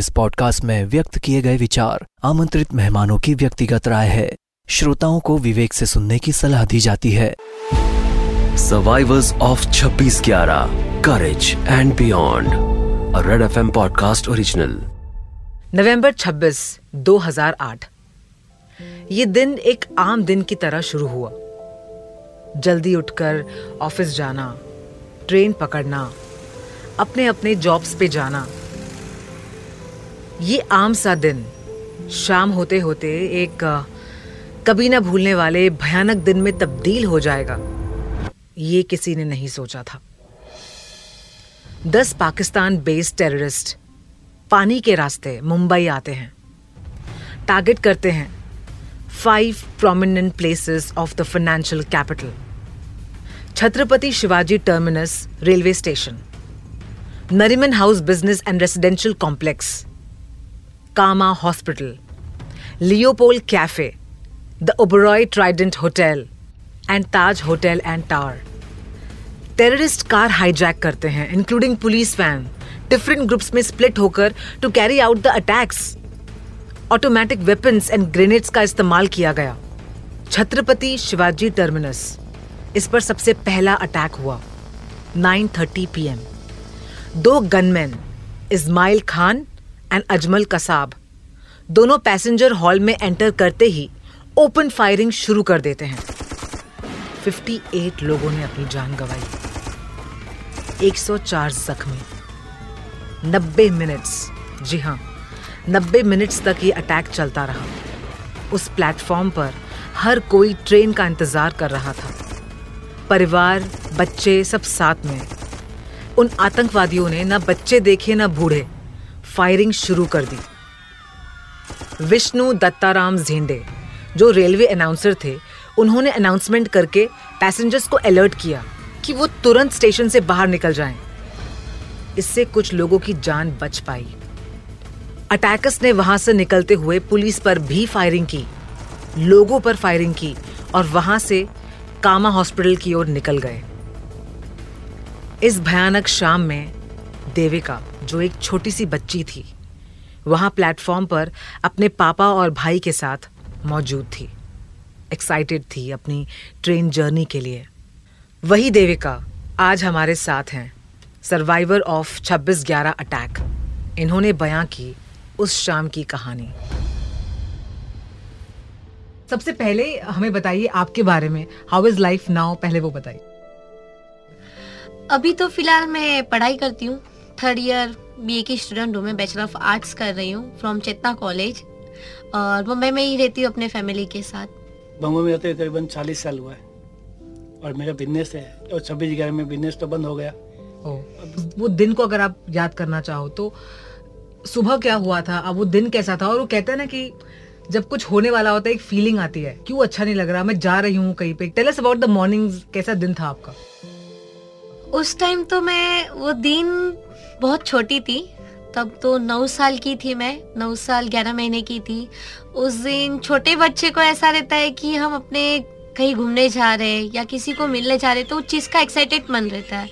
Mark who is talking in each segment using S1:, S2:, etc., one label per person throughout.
S1: इस पॉडकास्ट में व्यक्त किए गए विचार आमंत्रित मेहमानों की व्यक्तिगत राय है। श्रोताओं को विवेक से सुनने की सलाह दी जाती है।
S2: सर्वाइवर्स ऑफ़ 26 ग्यारह courage and beyond red F M podcast original
S3: November 26, 2008 ये दिन एक आम दिन की तरह शुरू हुआ। जल्दी उठकर ऑफ़िस जाना ट्रेन पकड़ना अपने अपने जॉब्स पे जाना ये आम सा दिन। शाम होते होते एक कभी ना भूलने वाले भयानक दिन में तब्दील हो जाएगा। ये किसी ने नहीं सोचा था। दस पाकिस्तान बेस्ड टेररिस्ट पानी के रास्ते मुंबई आते हैं। टारगेट करते हैं five prominent places of the financial capital Chhatrapati Shivaji terminus railway station. Nariman house business and residential complex. Kama Hospital, Leopold Cafe, the Oberoi Trident Hotel and Taj Hotel and Tower. Terrorist car hijack करते हैं including police van different groups में split होकर to carry out the attacks automatic weapons and grenades का इस्तेमाल किया गया। Chhatrapati Shivaji terminus इस पर सबसे पहला अटैक हुआ 9:30 पीएम दो गनमैन इस्माइल खान एंड अजमल कसाब दोनों पैसेंजर हॉल में एंटर करते ही ओपन फायरिंग शुरू कर देते हैं। 58 लोगों ने अपनी जान गंवाई। 104 जख्मी। 90 मिनट्स। जी हाँ 90 मिनट्स तक ये अटैक चलता रहा। उस प्लेटफॉर्म पर हर कोई ट्रेन का इंतज़ार कर रहा था। परिवार, बच्चे सब साथ में। उन आतंकवादियों ने ना बच्चे देखे, ना बूढ़े। फायरिंग शुरू कर दी। विष्णु दत्ताराम झेंडे, जो रेलवे अनाउंसर थे, उन्होंने अनाउंसमेंट करके पैसेंजर्स को अलर्ट किया कि वो तुरंत स्टेशन से बाहर निकल जाएँ। इससे कुछ लोगों की जान बच पाई अटैकर्स ने वहाँ से निकलते हुए पुलिस पर भी फायरिंग की, लोगों पर फायरिंग की और वहाँ से कामा हॉस्पिटल की ओर निकल गए इस भयानक शाम में देविका, जो एक छोटी सी बच्ची थी वहाँ प्लेटफॉर्म पर अपने पापा और भाई के साथ मौजूद थी। एक्साइटेड थी अपनी ट्रेन जर्नी के लिए। वही देविका आज हमारे साथ हैं। सर्वाइवर ऑफ़ 26 ग्यारह अटैक इन्होंने बयां की उस शाम की कहानी। सबसे पहले हमें बताइए आपके बारे में। हाउ इज़ लाइफ नाउ पहले वो बताइए।
S4: अभी तो फ़िलहाल मैं पढ़ाई करती हूँ। थर्ड ईयर बी की स्टूडेंट हूँ मैं बैचलर ऑफ़ आर्ट्स कर रही हूँ फ्रॉम चेतना कॉलेज और मुंबई में ही रहती हूँ अपने फैमिली के साथ।
S5: मुंबई में रहते हुए करीबन चालीस साल हुआ है और मेरा बिज़नेस है और छब्बीस ग्यारह में बिज़नेस तो बंद हो गया।
S3: ओ, वो दिन को अगर आप याद करना चाहो तो सुबह क्या हुआ था अब वो दिन कैसा था? और वो कहते हैं ना कि जब कुछ होने वाला होता है एक फीलिंग आती है क्यों अच्छा नहीं लग रहा मैं जा रही हूँ कहीं पे? Tell us about the morning कैसा दिन था आपका?
S4: उस टाइम तो मैं वो दिन बहुत छोटी थी, तब तो नौ साल की थी मैं, नौ साल ग्यारह महीने की थी। उस दिन छोटे बच्चे को ऐसा रहता है कि हम अपने कहीं घूमने जा रहे हैं या किसी को मिलने जा रहे तो उस चीज़ का एक्साइटेड मन रहता है।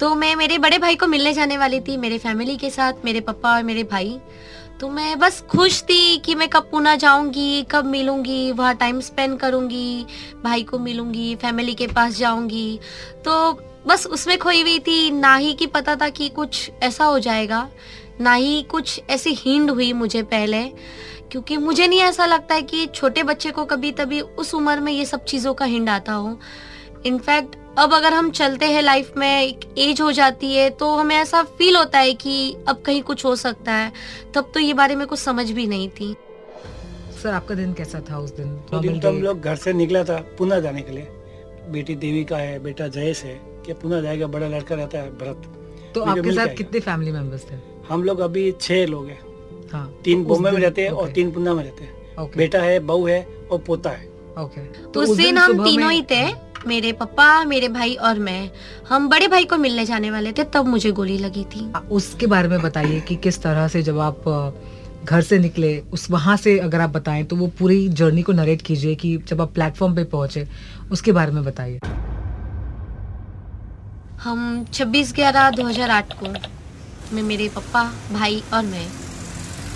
S4: तो मैं, मेरे बड़े भाई को मिलने जाने वाली थी, मेरे फैमिली के साथ, मेरे पापा और मेरे भाई। तो मैं बस खुश थी कि मैं कब पुणे जाऊँगी, कब मिलूँगी, वहाँ टाइम स्पेंड करूँगी, भाई को मिलूँगी फैमिली के पास जाऊँगी। तो बस उसमें खोई हुई थी ना ही कि पता था कि कुछ ऐसा हो जाएगा ना ही कुछ ऐसी हिंड हुई मुझे पहले क्योंकि मुझे नहीं ऐसा लगता है कि छोटे बच्चे को कभी तभी उस उम्र में ये सब चीज़ों का हिंड आता हो। इनफैक्ट अब अगर हम चलते हैं लाइफ में एक एज हो जाती है तो हमें ऐसा फील होता है कि अब कहीं कुछ हो सकता है। तब तो ये बारे में कुछ समझ भी नहीं थी।
S3: सर आपका दिन कैसा था उस दिन?
S5: तो दिन तो हम लोग घर से निकला था पुणे जाने के लिए। बेटी देवी का है बेटा जयेश है। कि पुनः जाएगा बड़ा लड़का रहता है भरत।
S3: तो आपके साथ कितने फैमिली मेंबर्स थे?
S5: हम लोग अभी छह लोग हैं। हाँ तीन बॉम्बे में रहते हैं और तीन पुणे में रहते हैं। बेटा है बहू है और पोता है।
S4: ओके तो उस दिन हम तीनों ही थे मेरे पापा मेरे भाई और मैं। हम बड़े भाई को मिलने जाने वाले थे तब मुझे गोली लगी थी।
S3: उसके बारे में बताइए कि किस तरह से जब आप घर से निकले उस वहाँ से अगर आप बताएँ तो वो पूरी जर्नी को नरेट कीजिए कि जब आप प्लेटफॉर्म पे पहुँचे उसके बारे में बताइए।
S4: हम 26 ग्यारह 2008 को मैं मेरे पापा भाई और मैं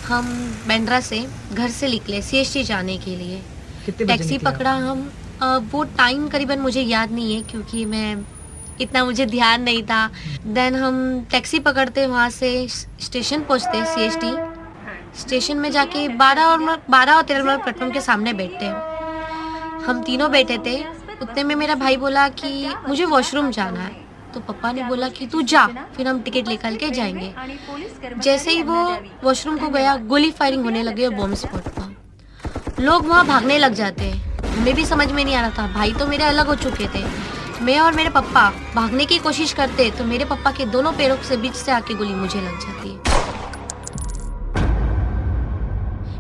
S4: हम बेंड्रा से घर से निकले सी जाने के लिए। टैक्सी पकड़ा हम। वो टाइम करीबन मुझे याद नहीं है क्योंकि मैं इतना मुझे ध्यान नहीं था। देन हम टैक्सी पकड़ते वहाँ से स्टेशन पहुँचते सी स्टेशन में जाके बारह और बारह और तेरह नंबर प्लेटफॉर्म के सामने बैठते हैं। हम तीनों बैठे थे। उतने में मेरा भाई बोला कि मुझे वॉशरूम जाना है। तो पापा ने बोला कि तू जा, फिर हम टिकट लेकर के जाएँगे। जैसे ही वो वॉशरूम को गया, गोली फायरिंग होने लगी और बॉम्ब स्पॉट पर। लोग वहाँ भागने लग जाते। हैं हमें भी समझ में नहीं आ रहा था। भाई तो मेरे अलग हो चुके थे। मैं और मेरे पप्पा भागने की कोशिश करते तो मेरे पप्पा के दोनों पैरों से बीच से आके गोली मुझे लग जाती है।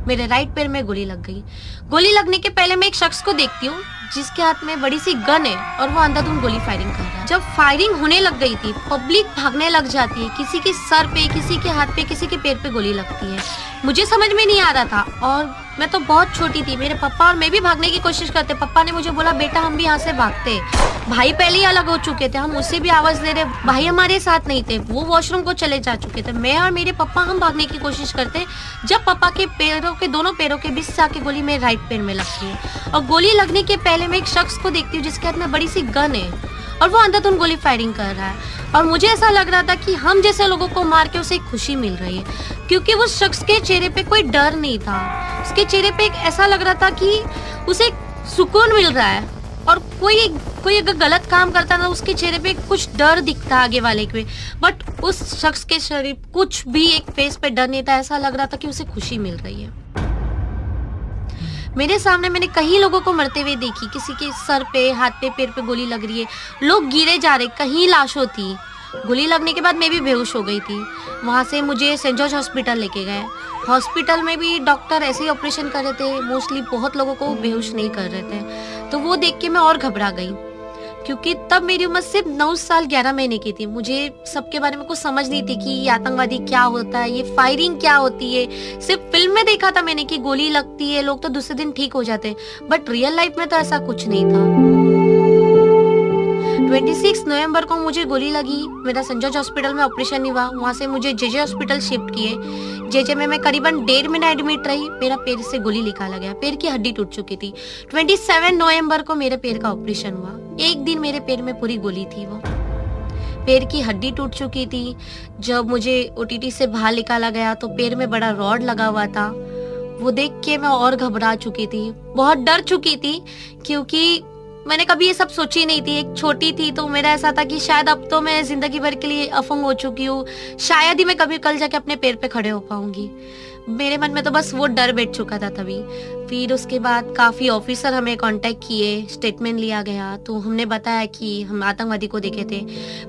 S4: मेरे राइट पैर में गोली लग गई। गोली लगने के पहले मैं एक शख्स को देखती हूँ, जिसके हाथ में बड़ी सी गन है और वो अंधाधुंध गोली फायरिंग कर रहा है। जब फायरिंग होने लग गई थी पब्लिक भागने लग जाती है, किसी के सर पे, किसी के हाथ पे, किसी के पैर पे गोली लगती है। मुझे समझ में नहीं आ रहा था और मैं तो बहुत छोटी थी। मेरे पापा और मैं भी भागने की कोशिश करते। पापा ने मुझे बोला, बेटा, हम भी यहाँ से भागते। भाई पहले ही अलग हो चुके थे। हम उससे भी आवाज़ दे रहे। भाई हमारे साथ नहीं थे। वो वॉशरूम को चले जा चुके थे। मैं और मेरे पापा, हम भागने की कोशिश करते। जब पापा के पैरों के, दोनों पैरों के बीच से आके गोली मेरे राइट पैर में लगती है। और गोली लगने के पहले मैं एक शख्स को देखती हूँ, जिसके हाथ में बड़ी सी गन है। और वो अंधाधुंध गोली फायरिंग कर रहा है। और मुझे ऐसा लग रहा था कि हम जैसे लोगों को मार के उसे खुशी मिल रही है। क्योंकि उस शख्स के चेहरे पे कोई डर नहीं था। उसके चेहरे पे एक ऐसा लग रहा था कि उसे सुकून मिल रहा है और कोई कोई अगर गलत काम करता ना, उसके चेहरे पे कुछ डर दिखता आगे वाले के। बट उस शख्स के शरीर, कुछ भी एक फेस पे डर नहीं था, ऐसा लग रहा था कि उसे खुशी मिल रही है। मेरे सामने मैंने कई लोगों को मरते हुए देखी, किसी के सर पे, हाथ पे, पैर पे गोली लग रही है। लोग गिरे जा रहे, कहीं लाशों थी गोली लगने के बाद मैं भी बेहोश हो गई थी। वहाँ से मुझे सेंट जॉर्ज हॉस्पिटल लेके गए। हॉस्पिटल में भी डॉक्टर ऐसे ही ऑपरेशन कर रहे थे, मोस्टली बहुत लोगों को बेहोश नहीं कर रहे थे। तो वो देख के मैं और घबरा गई, क्योंकि तब मेरी उम्र सिर्फ़ नौ साल ग्यारह महीने की थी। मुझे सबके बारे में कुछ समझ नहीं थी कि ये आतंकवादी क्या होता है, ये फायरिंग क्या होती है। सिर्फ़ फ़िल्म में देखा था मैंने कि गोली लगती है, लोग तो दूसरे दिन ठीक हो जाते हैं। बट रियल लाइफ में तो ऐसा कुछ नहीं था। 26 नवंबर को मुझे गोली लगी। मेरा संजय हॉस्पिटल में ऑपरेशन हुआ। वहाँ से मुझे जेजे हॉस्पिटल शिफ्ट किए। जेजे में मैं करीबन डेढ़ महीना एडमिट रही। मेरा पैर से गोली निकाला गया। पैर की हड्डी टूट चुकी थी। 27 नवंबर को मेरे पैर का ऑपरेशन हुआ। एक दिन मेरे पैर में पूरी गोली थी वो। पैर की हड्डी टूट चुकी थी। जब मुझे ओटीटी से बाहर निकाला गया तो पैर में बड़ा रॉड लगा हुआ था। वो देख के मैं और घबरा चुकी थी। बहुत डर चुकी थी, क्योंकि मैंने कभी ये सब सोची नहीं थी। एक छोटी थी तो मेरा ऐसा था कि शायद अब तो मैं ज़िंदगी भर के लिए अफंग हो चुकी हूँ। शायद ही मैं कभी कल जाके अपने पैर पे खड़े हो पाऊँगी। मेरे मन में तो बस वो डर बैठ चुका था तभी। फिर उसके बाद काफ़ी ऑफिसर हमें कांटेक्ट किए स्टेटमेंट लिया गया। तो हमने बताया कि हम आतंकवादी को देखे थे।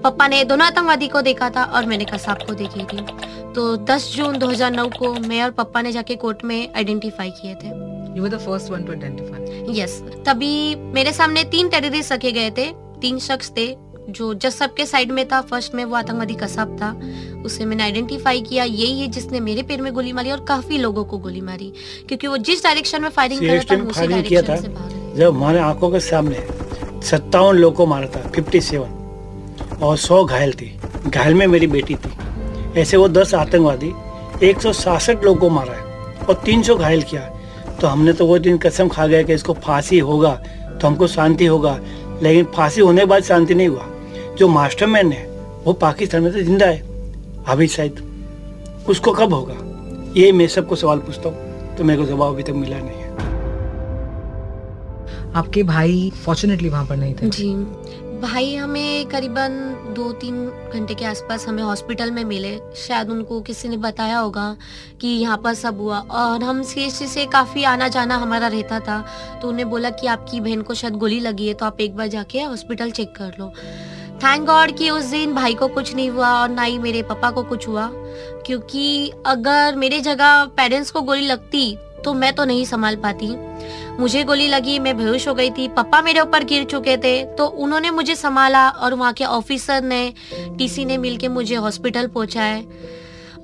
S4: पापा ने दोनों आतंकवादी को देखा था और मैंने कसाब को देखी थी। तो 10 जून 2009 को मैं और पापा ने जाके कोर्ट में आइडेंटिफाई किए थे।
S3: You were the first one to identify.
S4: Yes तभी मेरे सामने तीन टेररिस्ट रखे गए थे। तीन शख्स थे जो जस सबके साइड में था फ़र्स्ट में वो आतंकवादी कसाब था। उसे मैंने आइडेंटिफाई किया। यही है जिसने मेरे पैर में गोली मारी और काफ़ी लोगों को गोली मारी। क्योंकि वो जिस डायरेक्शन में फायरिंग कर रहा था उसी
S5: फायरिंग किया था।
S4: डायरेक्शन से भाग
S5: जब हमारे आँखों के सामने सत्तावन लोग को मारा था फिफ्टी सेवन और सौ घायल थी। घायल में मेरी बेटी थी। ऐसे वो दस आतंकवादी एक सौ सासठ लोग को मारा है और तीन सौ घायल किया। तो हमने तो वो दिन कसम खा गया कि इसको फांसी होगा तो हमको शांति होगा। लेकिन फांसी होने के बाद शांति नहीं हुआ। जो मास्टरमैन है वो पाकिस्तान में तो ज़िंदा है। अभी शायद उसको कब होगा? ये मैं सबको सवाल पूछता हूँ। तो मेरे को जवाब अभी तक मिला नहीं है।
S3: आपके भाई फॉर्चुनेटली वहाँ पर नहीं थे।
S4: जी। भाई हमें करीबन दो तीन घंटे के आसपास हमें हॉस्पिटल में मिले। शायद उनको किसी ने बताया होगा कि यहाँ पर सब हुआ और हम सीएससी से काफ़ी आना जाना हमारा रहता था। तो उन्हें बोला कि आपकी बहन को शायद गोली लगी है तो आप एक बार जाके हॉस्पिटल चेक कर लो। थैंक गॉड कि उस दिन भाई को कुछ नहीं हुआ और ना ही मेरे पापा को कुछ हुआ। क्योंकि अगर मेरे जगह पेरेंट्स को गोली लगती तो मैं तो नहीं संभाल पाती। मुझे गोली लगी मैं बेहोश हो गई थी। पापा मेरे ऊपर गिर चुके थे तो उन्होंने मुझे संभाला और वहाँ के ऑफिसर ने टीसी ने मिलके मुझे हॉस्पिटल पहुँचाए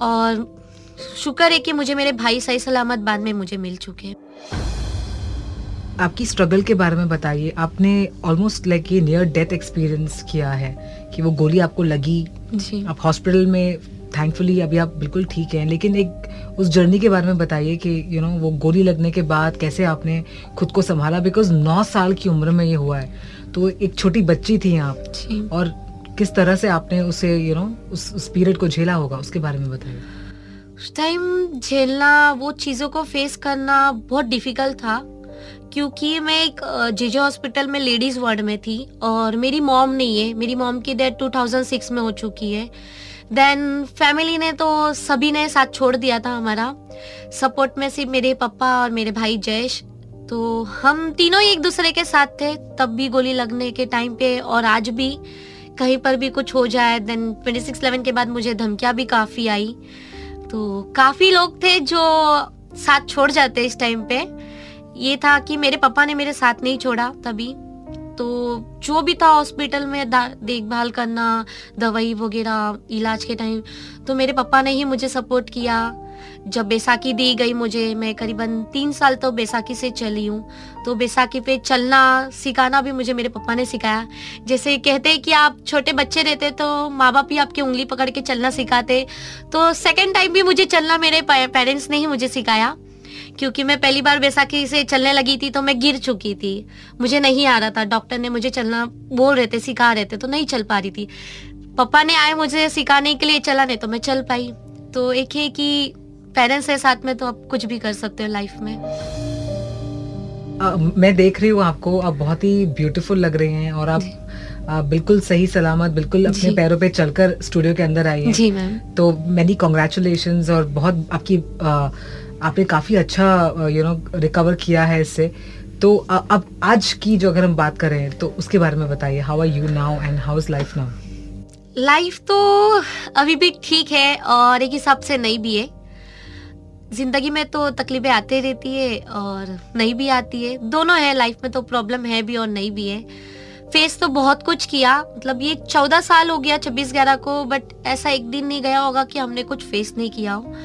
S4: और शुक्र है कि मुझे मेरे भाई सही सलामत बाद में मुझे मिल चुके। हैं
S3: आपकी स्ट्रगल के बारे में बताइए। आपने ऑलमोस्ट लाइक ये नियर डेथ एक्सपीरियंस किया है कि वो गोली आपको लगी।
S4: जी।
S3: आप हॉस्पिटल में थैंकफुली अभी आप बिल्कुल ठीक हैं लेकिन एक उस जर्नी के बारे में बताइए कि यू you नो know, वो गोली लगने के बाद कैसे आपने खुद को संभाला? बिकॉज़ नौ साल की उम्र में ये हुआ है। तो एक छोटी बच्ची थी आप। और किस तरह से आपने उसे यू you नो know, उस उस पीरियड को झेला होगा? उसके बारे में बताइए।
S4: उस टाइम झेलना वो चीज़ों को फेस करना बहुत डिफ़िकल्ट था। क्योंकि मैं एक जेजे हॉस्पिटल में लेडीज़ वार्ड में थी। और मेरी मॉम नहीं है। मेरी मॉम की डेथ 2006 में हो चुकी है। देन फैमिली ने तो सभी ने साथ छोड़ दिया था हमारा। सपोर्ट में सिर्फ़ मेरे पापा और मेरे भाई जयेश। तो हम तीनों ही एक दूसरे के साथ थे। तब भी गोली लगने के टाइम पे और आज भी कहीं पर भी कुछ हो जाए देन ट्वेंटी सिक्स के बाद मुझे धमकियाँ भी काफ़ी आई। तो काफ़ी लोग थे जो साथ छोड़ जाते इस टाइम पे। ये था कि मेरे पापा ने मेरे साथ नहीं छोड़ा तभी। तो जो भी था हॉस्पिटल में देखभाल करना, दवाई वगैरह, इलाज के टाइम तो मेरे पापा ने ही मुझे सपोर्ट किया। जब बैसाखी दी गई मुझे, मैं करीबन तीन साल तो बैसाखी से चली हूँ। तो बैसाखी पे चलना, सिखाना भी मुझे मेरे पापा ने सिखाया। जैसे कहते हैं कि आप छोटे बच्चे रहते तो माँ बाप ही आपकी उंगली पकड़ के चलना सिखाते। तो सेकेंड टाइम भी मुझे चलना मेरे पेरेंट्स ने ही मुझे सिखाया। क्योंकि मैं पहली बार बैसाखी से चलने लगी थी तो मैं गिर चुकी थी। मुझे नहीं आ रहा था। डॉक्टर ने मुझे चलना बोल रहे थे सिखा रहे थे तो नहीं चल पा रही थी। पापा ने आए मुझे सिखाने के लिए चला नहीं तो मैं चल पाई। तो एक है कि पेरेंट्स है साथ में तो आप कुछ भी कर सकते हो लाइफ में।
S3: आ, मैं देख रही हूँ आपको आप बहुत ही ब्यूटीफुल लग रही हैं और आप आ, बिल्कुल सही सलामत बिल्कुल अपने पैरों पे चलकर स्टूडियो के अंदर आई हैं।
S4: जी मैम
S3: तो मैनी कॉन्ग्रेचुलेशन और बहुत आपकी आ, आपने काफ़ी अच्छा यू नो रिकवर किया है इससे। तो अब आज की जो अगर हम बात करें तो उसके बारे में बताइए how are you now and how is life now
S4: life तो अभी भी ठीक है और एक हिसाब से नहीं भी है। ज़िंदगी में तो तकलीफें आती रहती है और नहीं भी आती है। दोनों है लाइफ में तो प्रॉब्लम है भी और नहीं भी है। फेस तो बहुत कुछ किया मतलब ये चौदह साल हो गया, छब्बीस ग्यारह को बट ऐसा एक दिन नहीं गया होगा कि हमने कुछ फेस नहीं किया हो।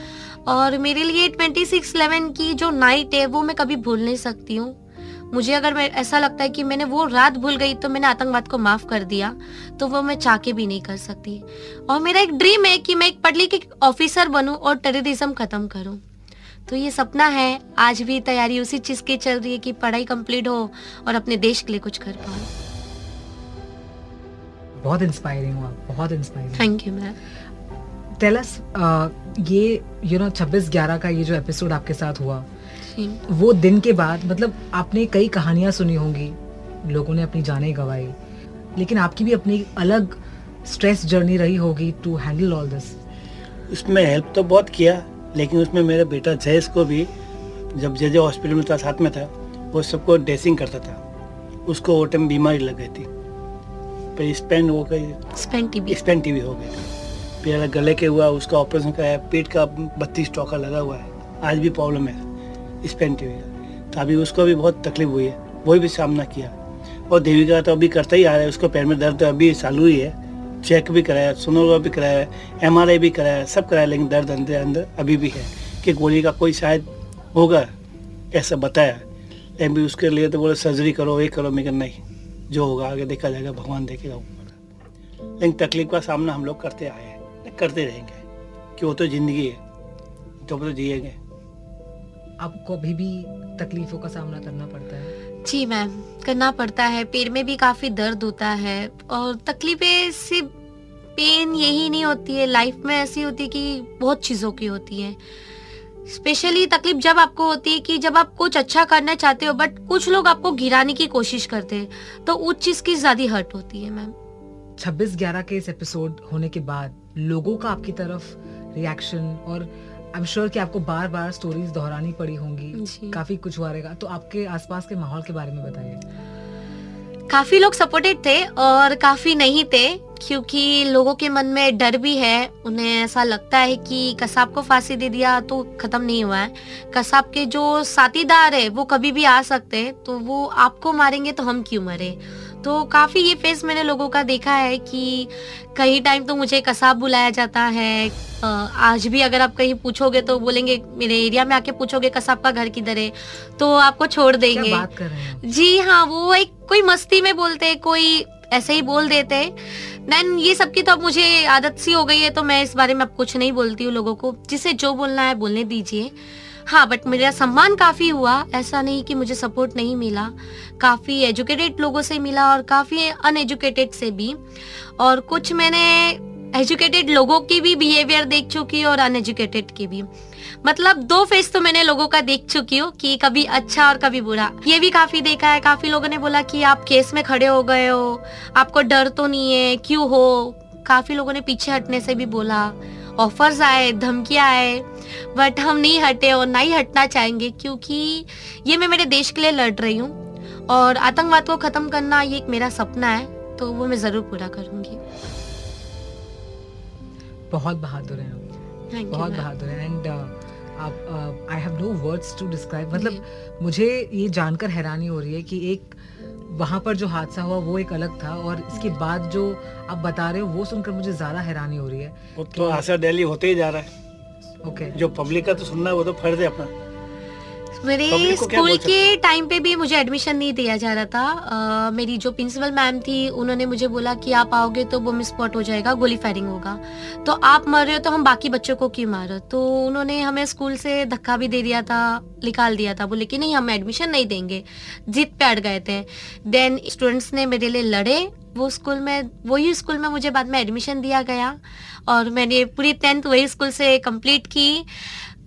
S4: और मेरे लिए ट्वेंटी सिक्स इलेवन की जो नाइट है वो मैं कभी भूल नहीं सकती हूँ। मुझे अगर मैं ऐसा लगता है कि मैंने वो रात भूल गई तो मैंने आतंकवाद को माफ़ कर दिया तो वो मैं चाह के भी नहीं कर सकती। और मेरा एक ड्रीम है कि मैं एक पढ़ लिखी ऑफिसर बनूं और टेररिज्म खत्म करूँ। तो ये सपना है आज भी तैयारी उसी चीज़ की चल रही है कि पढ़ाई कंप्लीट हो और अपने देश के लिए कुछ कर पाऊँ।
S3: बहुत इंस्पायरिंग हुआ बहुत inspiring
S4: thank you ma'am
S3: tell us ये यू नो छब्बीस ग्यारह का ये जो एपिसोड आपके साथ हुआ वो दिन के बाद मतलब आपने कई कहानियाँ सुनी होंगी लोगों ने अपनी जानें गंवाई लेकिन आपकी भी अपनी अलग स्ट्रेस जर्नी रही होगी टू हैंडल ऑल दिस
S5: उसमें हेल्प तो बहुत किया लेकिन उसमें मेरा बेटा जयस को भी जब जय जय हॉस्पिटल में था साथ में था वो सबको ड्रेसिंग करता था। उसको वो टाइम बीमारी लग गई थी। पर स्पेन हो गई।
S4: स्पेन टीबी
S5: स्पेन टीबी हो गई। फिर गले के हुआ, उसका ऑपरेशन कराया पेट का बत्तीस टोका लगा हुआ है। आज भी प्रॉब्लम है। स्पेन टीबी का तो अभी उसको भी बहुत तकलीफ़ हुई है। वही भी सामना किया। और देवी का तो अभी करता ही आ रहा है। उसको पैर में दर्द अभी चालू ही है। चेक भी कराया सोनोग्राफ भी कराया एमआरआई भी कराया, सब कराया, लेकिन दर्द अंदर अंदर अभी भी है कि गोली का कोई शायद होगा, ऐसा बताया। लेकिन भी उसके लिए तो बोले सर्जरी करो, ये करो। मगर नहीं, जो होगा, आगे देखा जाएगा, भगवान देखेगा लेकिन तकलीफ़ का सामना हम लोग करते आए हैं। करते रहेंगे। कि वो तो ज़िंदगी है तो तो जिएँगे।
S3: आपको अभी भी तकलीफों का सामना करना पड़ता है?
S4: जी मैम करना पड़ता है। पेट में भी काफ़ी दर्द होता है और तकलीफें सिर्फ़ पेन यही नहीं होती है। लाइफ में ऐसी होती है कि बहुत चीज़ों की होती है। स्पेशली तकलीफ़ जब आपको होती है कि जब आप कुछ अच्छा करना चाहते हो बट कुछ लोग आपको गिराने की कोशिश करते हैं तो उस चीज़ की ज़्यादा हर्ट होती है मैम।
S3: छब्बीस ग्यारह के इस एपिसोड होने के बाद लोगों का आपकी तरफ़ रिएक्शन और आई एम श्योर कि आपको बार बार स्टोरीज दोहरानी पड़ी होंगी। काफ़ी कुछ हुआ रहेगा। तो आपके आसपास के माहौल के बारे में बताइए।
S4: काफ़ी लोग सपोर्टेड थे और काफ़ी नहीं थे। क्योंकि लोगों के मन में डर भी है। उन्हें ऐसा लगता है कि कसाब को फांसी दे दिया तो खत्म नहीं हुआ है। कसाब के जो साथीदार है वो कभी भी आ सकते हैं तो वो आपको मारेंगे तो हम क्यों मरे? तो काफ़ी ये फेस मैंने लोगों का देखा है कि कई टाइम तो मुझे कसाब बुलाया जाता है। आज भी अगर आप कहीं पूछोगे तो बोलेंगे मेरे एरिया में आके पूछोगे कसाब का घर किधर है? तो आपको छोड़ देंगे।
S3: बात कर रहे हैं
S4: जी हाँ वो एक कोई मस्ती में बोलते हैं कोई ऐसे ही बोल देते हैं। देन ये सब की तो अब मुझे आदत सी हो गई है तो मैं इस बारे में अब कुछ नहीं बोलती हूँ लोगों को। जिसे जो बोलना है बोलने दीजिए। हाँ बट मेरा सम्मान काफ़ी हुआ। ऐसा नहीं कि मुझे सपोर्ट नहीं मिला। काफ़ी एजुकेटेड लोगों से मिला और काफ़ी अनएजुकेटेड से भी। और कुछ मैंने एजुकेटेड लोगों की भी बिहेवियर देख चुकी और अनएजुकेटेड की भी। मतलब दो फेस तो मैंने लोगों का देख चुकी हूँ कि कभी अच्छा और कभी बुरा। ये भी काफ़ी देखा है काफ़ी लोगों ने बोला कि आप केस में खड़े हो गए हो आपको डर तो नहीं है क्यों हो? काफ़ी लोगों ने पीछे हटने से भी बोला ऑफर्स आए धमकियाँ आए बट हम नहीं हटे और ना ही हटना चाहेंगे क्योंकि ये मैं मेरे देश के लिए लड़ रही हूँ और आतंकवाद को खत्म करना ये एक मेरा सपना है तो वो मैं ज़रूर पूरा करूँगी।
S3: बहुत बहादुर हैं आप। बहुत बहादुर हैं। एंड आप I have no words to describe मतलब मुझे ये जानकर हैरानी हो रही है कि एक वहाँ पर जो हादसा हुआ वो एक अलग था और इसके बाद जो आप बता रहे हो वो सुनकर मुझे ज़्यादा हैरानी हो रही है।
S5: वो तो आशा डेली होते ही जा रहा है।
S3: Okay okay.
S5: जो पब्लिक का तो सुनना है वो तो फ़र्ज़ है अपना।
S4: मेरे स्कूल के टाइम पे भी मुझे एडमिशन नहीं दिया जा रहा था। मेरी जो प्रिंसिपल मैम थी उन्होंने मुझे बोला कि आप आओगे तो वो स्पॉट हो जाएगा गोली फायरिंग होगा। तो आप मर रहे हो तो हम बाकी बच्चों को क्यों मारो तो उन्होंने हमें स्कूल से धक्का भी दे दिया था निकाल दिया था बोले कि नहीं हम एडमिशन नहीं देंगे। जिद पे अड़ गए थे। देन स्टूडेंट्स ने मेरे लिए लड़े। वो स्कूल में वही स्कूल में मुझे बाद में एडमिशन दिया गया। और मैंने पूरी टेंथ वही स्कूल से कंप्लीट की।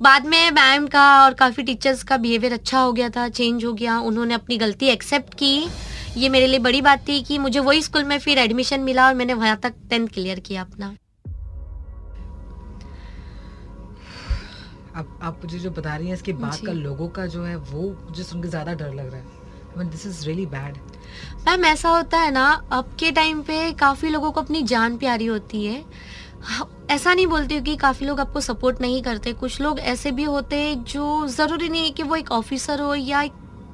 S4: बाद में मैम का और काफ़ी टीचर्स का बिहेवियर अच्छा हो गया था चेंज हो गया उन्होंने अपनी गलती एक्सेप्ट की। ये मेरे लिए बड़ी बात थी कि मुझे वही स्कूल में फिर एडमिशन मिला और मैंने वहाँ तक टेंथ क्लियर किया अपना।
S3: आप आप मुझे जो बता रही हैं इसके बाद का लोगों का जो है वो मुझे सुन के ज़्यादा डर लग रहा है। This is really bad
S4: ma'am ऐसा होता है ना अब के टाइम पे काफ़ी लोगों को अपनी जान प्यारी होती है हाँ, ऐसा नहीं बोलती हूँ कि काफ़ी लोग आपको सपोर्ट नहीं करते। कुछ लोग ऐसे भी होते हैं जो ज़रूरी नहीं है कि वो एक ऑफिसर हो या एक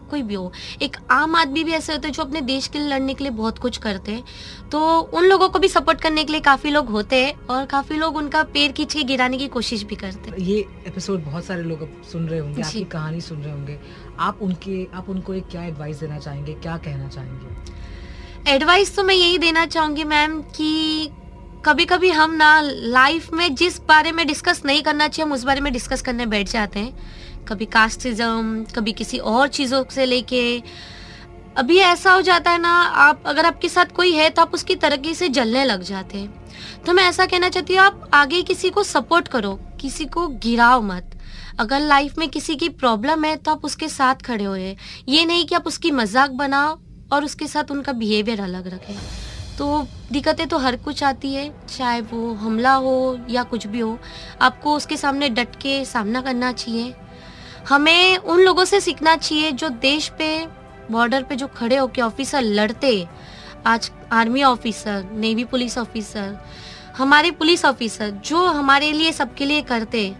S4: कोई भी हो। एक आम आदमी भी ऐसे होते हैं जो अपने देश के लिए लड़ने के लिए बहुत कुछ करते हैं। तो उन लोगों को भी सपोर्ट करने के लिए काफ़ी लोग होते हैं और काफ़ी लोग उनका पैर खींच के गिराने की कोशिश भी करते हैं।
S3: ये एपिसोड बहुत सारे लोग सुन रहे होंगे। आपकी कहानी सुन रहे होंगे। आप उनके आप उनको एक क्या एडवाइस देना चाहेंगे क्या कहना चाहेंगे?
S4: एडवाइस तो मैं यही देना चाहूँगी मैम कि कभी कभी हम ना लाइफ में जिस बारे में डिस्कस नहीं करना चाहिए, हम उस बारे में डिस्कस करने बैठ जाते हैं। कभी कास्टिज्म कभी किसी और चीज़ों से लेके। अभी ऐसा हो जाता है ना, आप, अगर आपके साथ कोई है तो आप उसकी तरक्की से जलने लग जाते हैं। तो मैं ऐसा कहना चाहती हूँ, आप आगे किसी को सपोर्ट करो, किसी को गिराओ मत। अगर लाइफ में किसी की प्रॉब्लम है तो आप उसके साथ खड़े होए ये नहीं कि आप उसकी मज़ाक बनाओ और उसके साथ उनका बिहेवियर अलग रखें। तो दिक्कतें तो हर कुछ आती है, चाहे वो हमला हो या कुछ भी हो, आपको उसके सामने डट के सामना करना चाहिए। हमें उन लोगों से सीखना चाहिए जो देश पे बॉर्डर पे जो खड़े होके ऑफिसर लड़ते। आज army officer navy police officer हमारे पुलिस ऑफिसर जो हमारे लिए सबके लिए करते,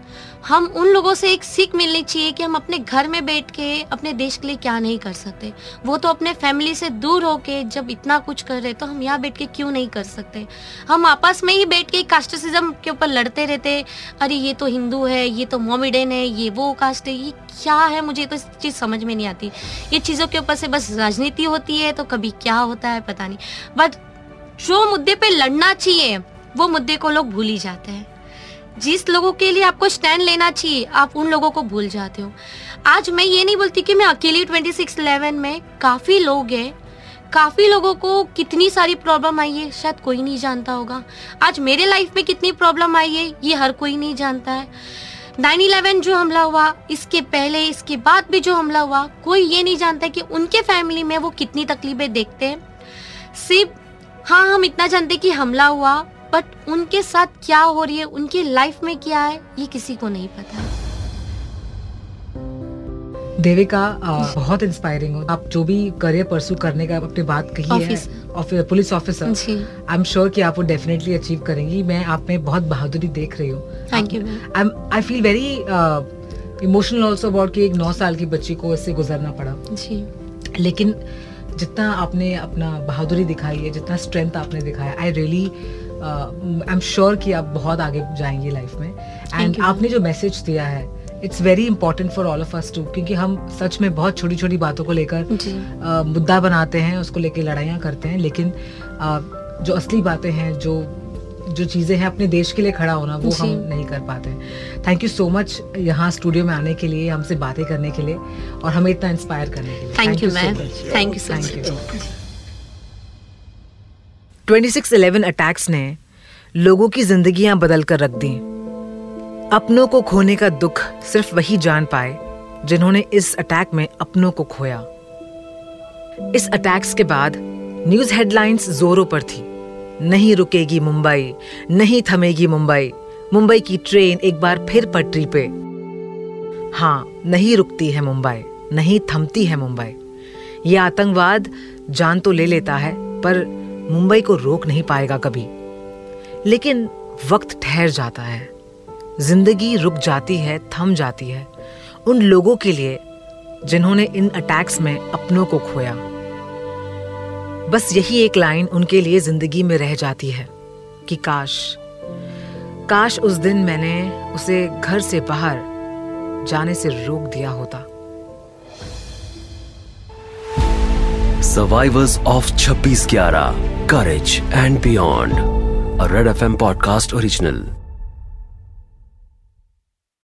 S4: हम उन लोगों से एक सीख मिलनी चाहिए कि हम अपने घर में बैठ के अपने देश के लिए क्या नहीं कर सकते। वो तो अपने फैमिली से दूर होके जब इतना कुछ कर रहे तो हम यहाँ बैठ के क्यों नहीं कर सकते? हम आपस में ही बैठ के कास्टिसिज्म के ऊपर लड़ते रहते, अरे ये तो हिंदू है, ये तो मोमिडन है, ये वो कास्ट है, ये क्या है? मुझे तो चीज़ समझ में नहीं आती। ये चीज़ों के ऊपर से बस राजनीति होती है तो कभी क्या होता है पता नहीं। बट जो मुद्दे पे लड़ना चाहिए वो मुद्दे को लोग भूल ही जाते हैं। जिस लोगों के लिए आपको स्टैंड लेना चाहिए, आप उन लोगों को भूल जाते हो। आज मैं ये नहीं बोलती कि मैं अकेली ट्वेंटी सिक्स इलेवन में काफ़ी लोग हैं। काफ़ी लोगों को कितनी सारी प्रॉब्लम आई है, शायद कोई नहीं जानता होगा। आज मेरे लाइफ में कितनी प्रॉब्लम आई है, ये हर कोई नहीं जानता है। नाइन इलेवन जो हमला हुआ, इसके पहले, इसके बाद भी जो हमला हुआ, कोई ये नहीं जानता कि उनके फैमिली में वो कितनी तकलीफें देखते हैं। सिर्फ़ हाँ हम इतना जानते कि हमला हुआ बट उनके साथ क्या हो रही है? उनकी लाइफ में क्या है? ये किसी को नहीं पता।
S3: देविका बहुत इंस्पायरिंग हो। आप जो भी करियर परसू करने का अपनी बात कही है
S4: Officer.
S3: ऑफि- police officer I am sure कि आप वो डेफिनेटली अचीव करेंगी। मैं आप में बहुत बहादुरी देख रही हूँ।
S4: Thank you
S3: I I feel very emotional also about कि एक नौ साल की बच्ची को इससे गुजरना पड़ा।
S4: जी।
S3: लेकिन जितना आपने अपना बहादुरी दिखाई है जितना स्ट्रेंथ आपने दिखाया I really I am sure कि आप बहुत आगे जाएँगे लाइफ में। एंड आपने जो मैसेज दिया है it's very important for all of us to क्योंकि हम सच में बहुत छोटी छोटी बातों को लेकर। मुद्दा बनाते हैं उसको लेकर लड़ाइयाँ करते हैं लेकिन जो असली बातें हैं जो जो चीज़ें हैं अपने देश के लिए खड़ा होना वो हम नहीं कर पाते। थैंक यू सो मच यहाँ स्टूडियो में आने के लिए हमसे बातें करने के लिए और हमें इतना इंस्पायर करने के लिए।
S4: Thank you ma'am thank you so
S3: Thank you.
S4: Much
S3: 2611 attacks ने लोगों की जिंदगियाँ बदल कर रख दी। अपनों को खोने का दुख सिर्फ़ वही जान पाए, जिन्होंने इस अटैक में अपनों को खोया। इस अटैक्स के बाद न्यूज़ हेडलाइंस जोरों पर थी। नहीं रुकेगी मुंबई, नहीं थमेगी मुंबई। मुंबई की ट्रेन एक बार फिर पटरी पे। हाँ नहीं रुकती है मुंबई, नहीं थमती है मुंबई। ये आतंकवाद जान तो ले लेता है, पर मुंबई को रोक नहीं पाएगा कभी। लेकिन वक्त ठहर जाता है। ज़िंदगी रुक जाती है, थम जाती है। उन लोगों के लिए जिन्होंने इन अटैक्स में अपनों को खोया। बस यही एक लाइन उनके लिए ज़िंदगी में रह जाती है कि काश काश उस दिन मैंने उसे घर से बाहर जाने से रोक दिया होता।
S2: Survivors of 26 Gyara, Courage and Beyond. A Red FM podcast original.